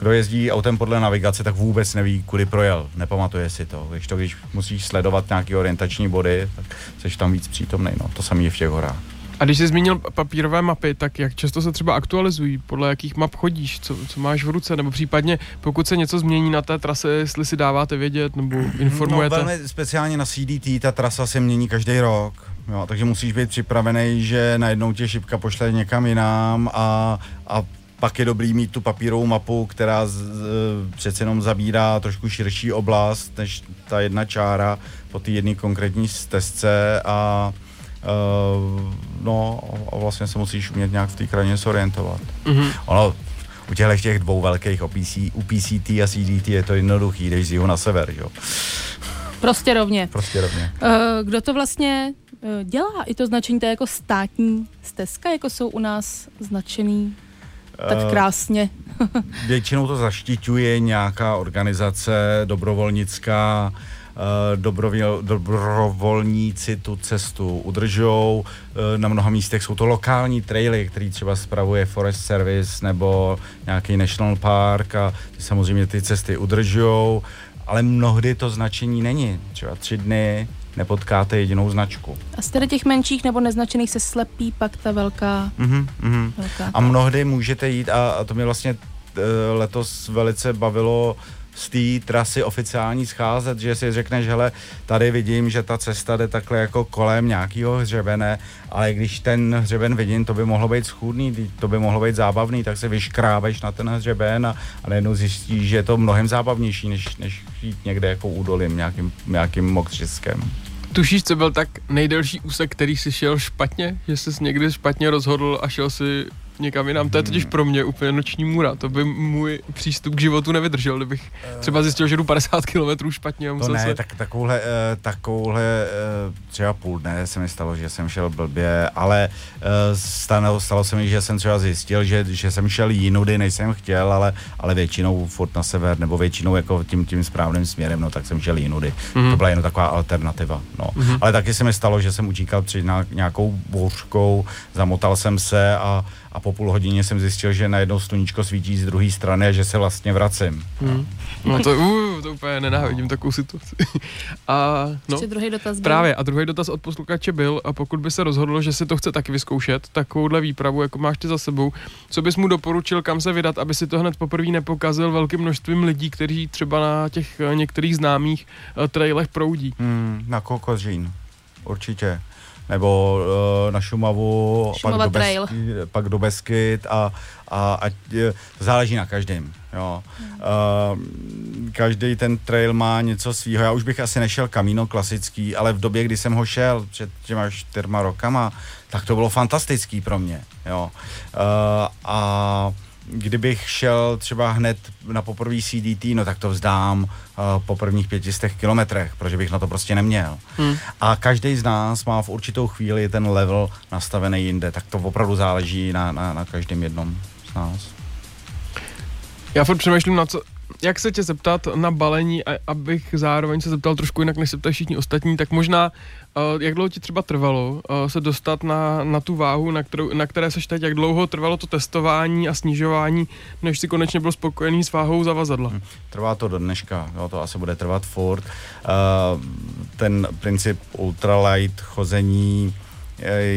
Kdo jezdí autem podle navigace, tak vůbec neví, kudy projel, nepamatuje si to. Když to, když musíš sledovat nějaké orientační body, tak jsi tam víc přítomný, no, to samé je v těch horách. A když jsi zmínil papírové mapy, tak jak často se třeba aktualizují, podle jakých map chodíš, co, co máš v ruce, nebo případně pokud se něco změní na té trase, jestli si dáváte vědět nebo informujete. No, velmi speciálně na CDT ta trasa se mění každý rok. Jo, takže musíš být připravený, že najednou tě šipka pošle někam jinam a, a pak je dobrý mít tu papírovou mapu, která z, přece jenom zabírá trošku širší oblast než ta jedna čára po té jedné konkrétní stezce a uh, no a vlastně se musíš umět nějak v té krajině zorientovat. Mhm. Ono u těchto těch dvou velkých, o PC, u PCT a CDT je to jednoduchý, jdeš z jihu na sever, jo. Prostě rovně. Prostě rovně. Uh, kdo to vlastně uh, dělá? I to značení, to je jako státní stezka, jako jsou u nás značený tak Eh, krásně. Většinou to zaštiťuje nějaká organizace dobrovolnická, eh, dobrovolníci tu cestu udržou. Eh, Na mnoha místech jsou to lokální traily, který třeba spravuje Forest Service nebo nějaký National Park a ty samozřejmě ty cesty udržujou, ale mnohdy to značení není. Třeba tři dny nepotkáte jedinou značku. A z tedy těch menších nebo neznačených se slepí pak ta velká, Mhm, mhm. velká. A mnohdy můžete jít, a, a to mě vlastně eh, letos velice bavilo z té trasy oficiální scházet, že si řekneš, hele, tady vidím, že ta cesta jde takhle jako kolem nějakého hřebene, ale když ten hřeben vidím, to by mohlo být schůdný, to by mohlo být zábavný, tak se vyškrábeš na ten hřeben a, a najednou zjistíš, že je to mnohem zábavnější, než, než jít někde jako údolím, nějakým, nějakým mokřiskem. Tušíš, co byl tak nejdelší úsek, který si šel špatně? Že jsi někdy špatně rozhodl a šel si někam jinam? To je totiž pro mě úplně noční můra. To by můj přístup k životu nevydržel, kdybych třeba zjistil, že jdu 50 km špatně a To musel ne, se... tak, takovouhle, eh, takovouhle eh, třeba půl dne se mi stalo, že jsem šel blbě, ale eh, stalo, stalo se mi, že jsem třeba zjistil, že, že jsem šel jinudy, než jsem chtěl, ale, ale většinou furt na sever, nebo většinou jako tím, tím správným směrem, no tak jsem šel jinudy. Mm. To byla jenom taková alternativa, no. Mm. Ale taky se mi stalo, že jsem utíkal před nějakou bouřkou, zamotal jsem se a, a po půl hodině jsem zjistil, že najednou sluníčko svítí z druhé strany a že se vlastně vracím. Hmm. No to, uh, to úplně nenávidím takovou situaci. A no, Ještě druhý dotaz byl. právě. A druhý dotaz od posluchače byl, a pokud by se rozhodlo, že si to chce taky vyzkoušet, takovouhle výpravu, jako máš ty za sebou, co bys mu doporučil, kam se vydat, aby si to hned poprvé nepokazil velkým množstvím lidí, kteří třeba na těch eh, některých známých eh, trailech proudí. Hmm, na Kokořín, určite. Nebo uh, na Šumavu, Šumava pak do, trail. Besky, pak do Beskyt a, a, a záleží na každém. Jo. Uh, každý ten trail má něco svýho. Já už bych asi nešel kamíno klasický, ale v době, kdy jsem ho šel před těma čtyřma rokama, tak to bylo fantastický pro mě. Jo. Uh, a kdybych šel třeba hned na poprvý CDT, no tak to vzdám uh, po prvních pětistech kilometrech, protože bych na to prostě neměl. Hmm. A každý z nás má v určitou chvíli ten level nastavený jinde, tak to opravdu záleží na, na, na každém jednom z nás. Já furt přemýšlím na co, jak se tě zeptat na balení, a, abych zároveň se zeptal trošku jinak, než se ptají všichni ostatní, tak možná, jak dlouho ti třeba trvalo uh, se dostat na, na tu váhu, na, kterou, na které seš teď, jak dlouho trvalo to testování a snižování, než si konečně byl spokojený s váhou zavazadla? Hmm. Trvá to do dneška, jo, to asi bude trvat furt. Uh, ten princip ultralight chození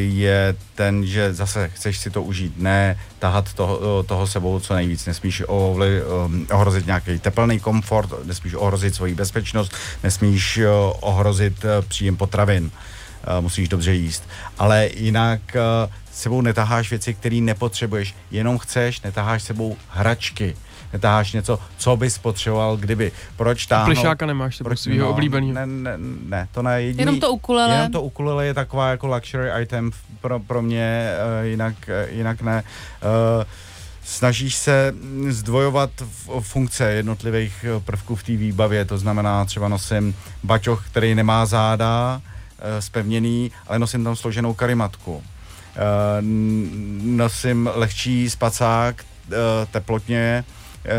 je ten, že zase chceš si to užít, ne tahat toho, toho sebou co nejvíc, nesmíš ovli, um, ohrozit nějaký teplný komfort, nesmíš ohrozit svoji bezpečnost, nesmíš uh, ohrozit uh, příjem potravin, musíš dobře jíst. Ale jinak sebou netaháš věci, které nepotřebuješ, jenom chceš, netaháš sebou hračky, netáháš něco, co bys potřeboval, kdyby. Proč táhnout? Plišáka nemáš, to proč, svýho oblíbeného. Ne, ne, ne, to ne. Jediný, Jenom to ukulele. Jenom to ukulele je taková jako luxury item pro, pro mě, uh, jinak, uh, jinak ne. Uh, snažíš se zdvojovat v- funkce jednotlivých prvků v té výbavě, to znamená třeba nosím baťoch, který nemá záda, spevněný, ale nosím tam složenou karimatku. Nosím lehčí spacák teplotně,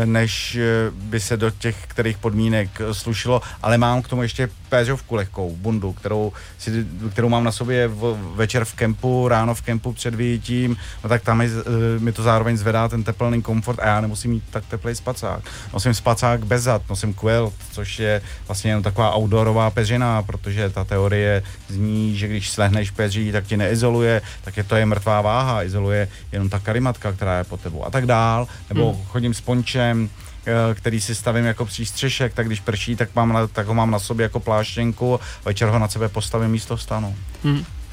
než by se do těch kterých podmínek slušilo, ale mám k tomu ještě péřovku lehkou, bundu, kterou, si, kterou mám na sobě v, večer v kempu, ráno v kempu před vyjitím, no tak tam mi, eh, mi to zároveň zvedá ten teplný komfort a já nemusím mít tak teplý spacák. Nosím spacák bez zad, nosím quilt, což je vlastně jenom taková outdoorová peřina, protože ta teorie zní, že když slehneš peří, tak ti neizoluje, tak je to je mrtvá váha, izoluje jenom ta karimatka, která je pod tebou a tak dál, nebo hmm. chodím s pončem, který si stavím jako přístřešek, tak když prší, tak, mám na, tak ho mám na sobě jako pláštěnku, večer ho na sebe postavím místo stanu.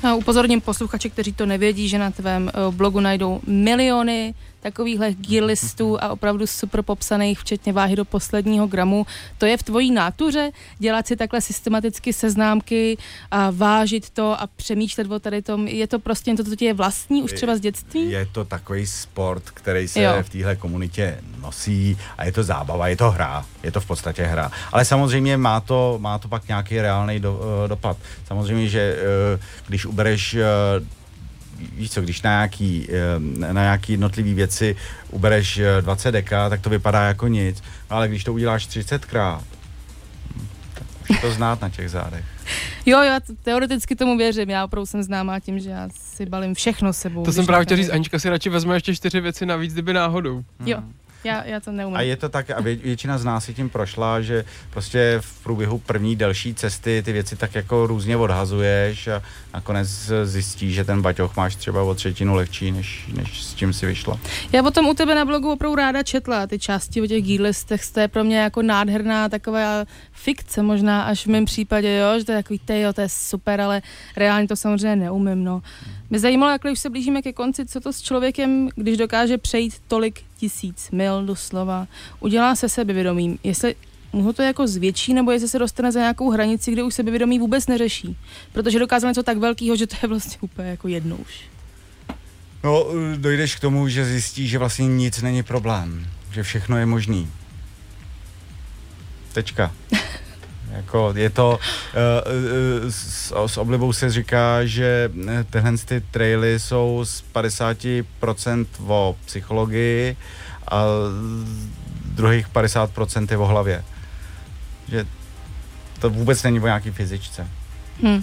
A upozorním posluchače, kteří to nevědí, že na tvém eh, blogu najdou miliony takovýchhle gear listů a opravdu super popsaných, včetně váhy do posledního gramu. To je v tvojí nátuře dělat si takhle systematicky seznámky a vážit to a přemýšlet o tady tom. Je to prostě něco, co ti je vlastní už třeba z dětství? Je to takový sport, který se Jo. v téhle komunitě nosí a je to zábava, je to hra, je to v podstatě hra. Ale samozřejmě má to, má to pak nějaký reálný do, eh, dopad. Samozřejmě, že eh, když ubereš eh, víš co, když na nějaký, eh, na nějaký jednotlivý věci ubereš eh, 20 deka, tak to vypadá jako nic, no ale když to uděláš 30krát, hm, tak už je to znát na těch zádech. Jo, já teoreticky tomu věřím. Já opravdu jsem známá tím, že já si balím všechno sebou. To jsem právě chtěl říct, Anička si radši vezme ještě čtyři věci navíc, kdyby náhodou. Jo, já, já to neumím. A je to tak, a vě, většina z nás si tím prošla, že prostě v průběhu první delší cesty ty věci tak jako různě odhazuješ a nakonec zjistíš, že ten baťoch máš třeba o třetinu lehčí, než, než s čím si vyšla. Já potom u tebe na blogu opravdu ráda četla ty části o těch gearlistech, to je pro mě jako nádherná taková fikce možná až v mém případě, jo, že to je takový, jo, to je super, ale reálně to samozřejmě neumím, no. Mě zajímalo, jak už se blížíme ke konci, co to s člověkem, když dokáže přejít tolik tisíc mil doslova, udělá se sebevědomím, jestli mu to jako zvětší, nebo jestli se dostane za nějakou hranici, kde už sebevědomí vůbec neřeší. Protože dokázal něco tak velkého, že to je vlastně úplně jako jedno už. No, dojdeš k tomu, že zjistíš, že vlastně nic není problém, že všechno je možný. Tečka. Jako je to, uh, s, s oblibou se říká, že eh, tyhle ty traily jsou z 50% o psychologii a druhých 50% je o hlavě. Že to vůbec není o nějaký fyzičce. Hm.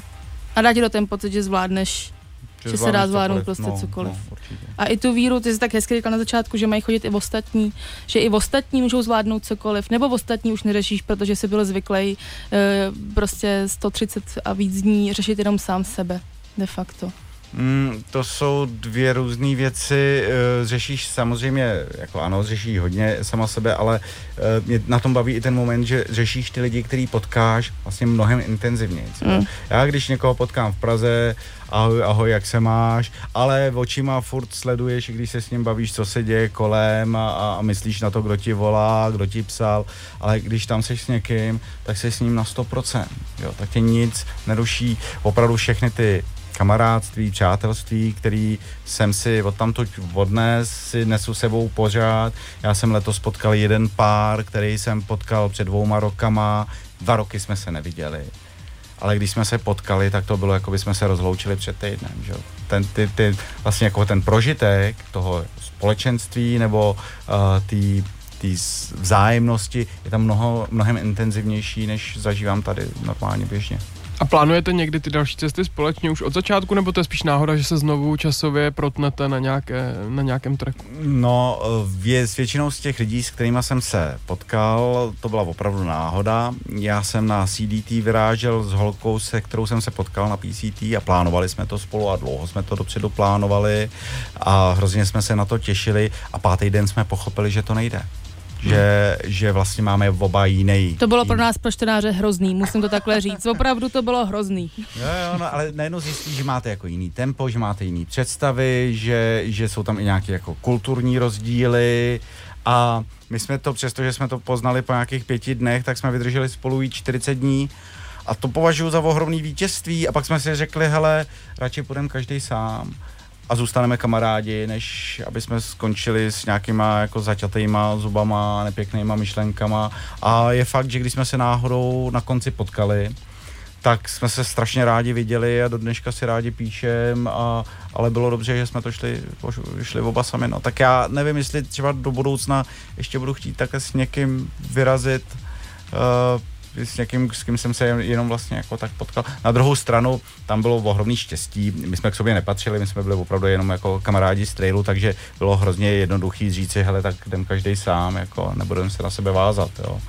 A dá ti to ten pocit, že zvládneš Že se zvládneš dá zvládnout prostě cokoliv. No, určitě. A i tu víru, ty jsi tak hezky říkal na začátku, že mají chodit i ostatní, že i ostatní můžou zvládnout cokoliv, nebo ostatní už neřešíš, protože jsi byl zvyklý e, prostě 130 a víc dní řešit jenom sám sebe, de facto. Mm, to jsou dvě různé věci. eh, Řešíš samozřejmě, jako ano, řešíš hodně sama sebe, ale eh, mě na tom baví i ten moment, že řešíš ty lidi, který potkáš vlastně mnohem intenzivněji. Mm. Já když někoho potkám v Praze, ahoj, ahoj, jak se máš, ale očima furt sleduješ, když se s ním bavíš, co se děje kolem a, a, myslíš na to, kdo ti volá, kdo ti psal, ale když tam seš s někým, tak jsi s ním na 100%, jo, tak tě nic neruší, opravdu všechny ty kamarádství, přátelství, který jsem si od tamto odnes, si nesu sebou pořád. Já jsem letos potkal jeden pár, který jsem potkal před dvouma rokama, dva roky jsme se neviděli. Ale když jsme se potkali, tak to bylo, jako by jsme se rozloučili před týdnem. Že? Ten, ty, ty, vlastně jako ten prožitek toho společenství nebo uh, ty té vzájemnosti je tam mnoho, mnohem intenzivnější, než zažívám tady normálně běžně. A plánujete někdy ty další cesty společně už od začátku, nebo to je spíš náhoda, že se znovu časově protnete na, nějaké, na nějakém tracku? No, vě, s většinou z těch lidí, s kterými jsem se potkal, to byla opravdu náhoda. Já jsem na CDT vyrážel s holkou, se kterou jsem se potkal na PCT a plánovali jsme to spolu a dlouho jsme to dopředu plánovali a hrozně jsme se na to těšili a pátý den jsme pochopili, že to nejde. Že, že vlastně máme oba jiný. To bylo pro nás pro čtenáře hrozný, musím to takhle říct. Opravdu to bylo hrozný. Jo, jo, no, ale najednou zjistí, že máte jako jiný tempo, že máte jiný představy, že, že jsou tam i nějaké jako kulturní rozdíly a my jsme to, přestože jsme to poznali po nějakých pěti dnech, tak jsme vydrželi spolu i 40 dní a to považuji za ohromný vítězství a pak jsme si řekli, hele, radši půjdeme každý sám a zůstaneme kamarádi, než aby jsme skončili s nějakýma jako zaťatýma zubama, nepěknýma myšlenkama. A je fakt, že když jsme se náhodou na konci potkali, tak jsme se strašně rádi viděli a do dneška si rádi píšem, a, ale bylo dobře, že jsme to šli, šli oba sami. No. Tak já nevím, jestli třeba do budoucna ještě budu chtít také s někým vyrazit, uh, s někým, s kým jsem se jenom vlastně jako tak potkal. Na druhou stranu tam bylo ohromný štěstí, my jsme k sobě nepatřili, my jsme byli opravdu jenom jako kamarádi z trailu, takže bylo hrozně jednoduchý říct si, hele, tak jdem každý sám, jako nebudeme se na sebe vázat, jo.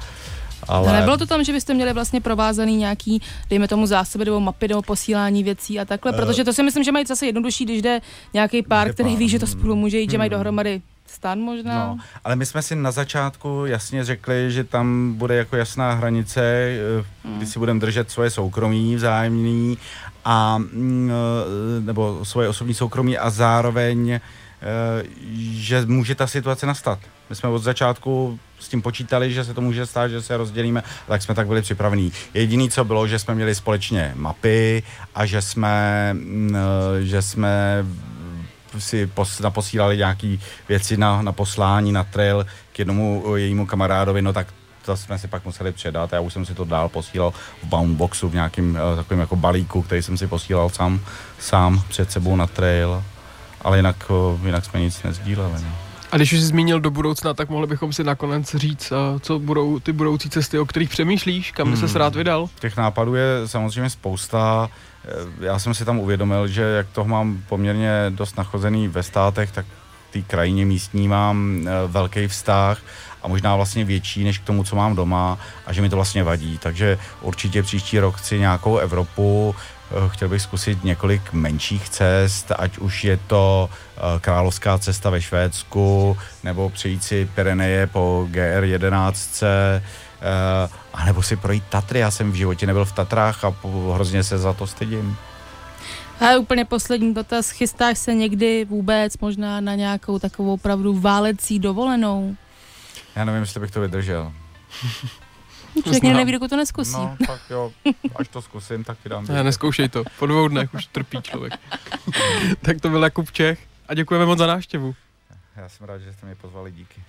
Ale... No nebylo to tam, že byste měli vlastně provázaný nějaký, dejme tomu zásoby nebo mapy nebo posílání věcí a takhle, protože to si myslím, že mají zase jednodušší, když jde nějaký pár, který ví, že to hmm. spolu může jít, že mají Hmm. dohromady stan možná. No, ale my jsme si na začátku jasně řekli, že tam bude jako jasná hranice, eh, kdy si budeme držet svoje soukromí vzájemný a mm, eh, nebo svoje osobní soukromí a zároveň eh, že může ta situace nastat. My jsme od začátku s tím počítali, že se to může stát, že se rozdělíme, tak jsme tak byli připravení. Jediný, co bylo, že jsme měli společně mapy a že jsme, mm, že jsme si pos, naposílali nějaké věci na, na poslání, na trail k jednomu eh, jejímu kamarádovi, no tak to jsme si pak museli předat. Já už jsem si to dál posílal v boundboxu, v nějakém uh, takovém jako balíku, který jsem si posílal sám, sám před sebou na trail. Ale jinak, uh, jinak jsme nic nezdíleli. No. A když už jsi zmínil do budoucna, tak mohli bychom si nakonec říct, co budou ty budoucí cesty, o kterých přemýšlíš, kam by Hmm. ses rád vydal? Těch nápadů je samozřejmě spousta. Eh, Já jsem si tam uvědomil, že jak toho mám poměrně dost nachozený ve státech, tak té krajině místní mám eh, velký vztah a možná vlastně větší než k tomu, co mám doma a že mi to vlastně vadí. Takže určitě příští rok chci nějakou Evropu, eh, chtěl bych zkusit několik menších cest, ať už je to královská cesta ve Švédsku, nebo přejít si Pyreneje po GR11, eh, a nebo si projít Tatry. Já jsem v životě nebyl v Tatrách a hrozně se za to stydím. A úplně poslední dotaz, chystáš se někdy vůbec možná na nějakou takovou opravdu válecí dovolenou? Já nevím, jestli bych to vydržel. Člověk někdy neví, dokud to neskusí. No, tak jo, až to zkusím, tak ti dám. Ne, neskoušej to. Po dvou dnech už trpí člověk. tak to byl Jakub Čech a děkujeme moc za návštěvu. Já jsem rád, že jste mě pozvali, díky.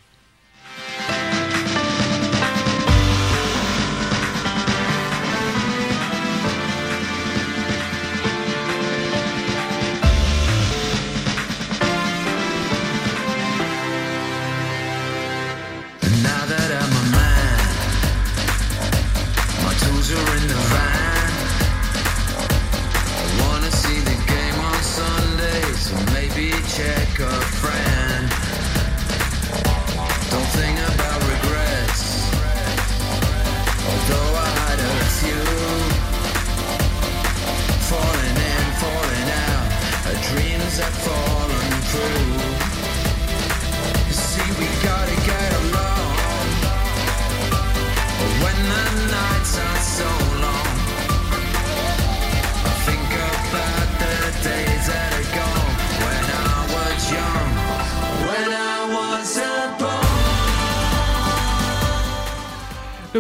Have fallen through.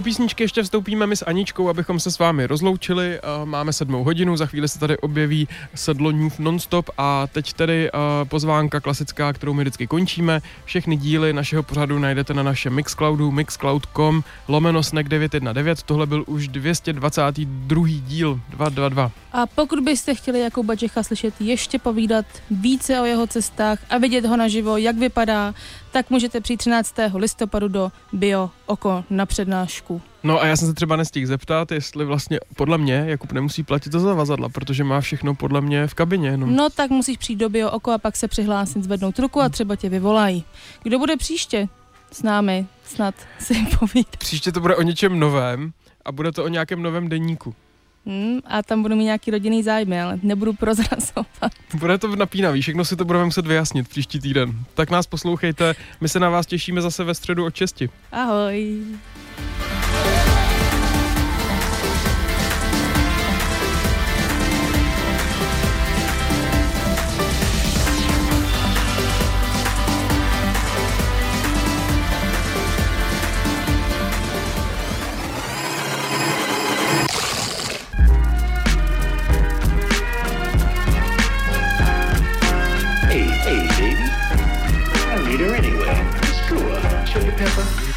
Do písničky ještě vstoupíme my s Aničkou, abychom se s vámi rozloučili. Eh, Máme sedmou hodinu, za chvíli se tady objeví sedlo News Nonstop a teď tedy eh, pozvánka klasická, kterou my vždycky končíme. Všechny díly našeho pořadu najdete na našem Mixcloudu, mixcloud.com, lomeno snack 919. Tohle byl už 222. díl 222. A pokud byste chtěli Jakuba Čecha slyšet ještě povídat více o jeho cestách a vidět ho naživo, jak vypadá, tak můžete přijít 13. listopadu do Bio Oko na přednášku. No a já jsem se třeba nestihl zeptat, jestli vlastně podle mě Jakub nemusí platit to zavazadla, protože má všechno podle mě v kabině jenom. No tak musíš přijít do Bio Oko a pak se přihlásit, zvednout ruku a třeba tě vyvolají. Kdo bude příště s námi? Snad si povídat. Příště to bude o něčem novém a bude to o nějakém novém denníku. Hmm, a tam budu mít nějaký rodinný zájmy, ale nebudu prozrazovat. Bude to napínavý, všechno si to budeme muset vyjasnit příští týden. Tak nás poslouchejte, my se na vás těšíme zase ve středu od 6. Ahoj.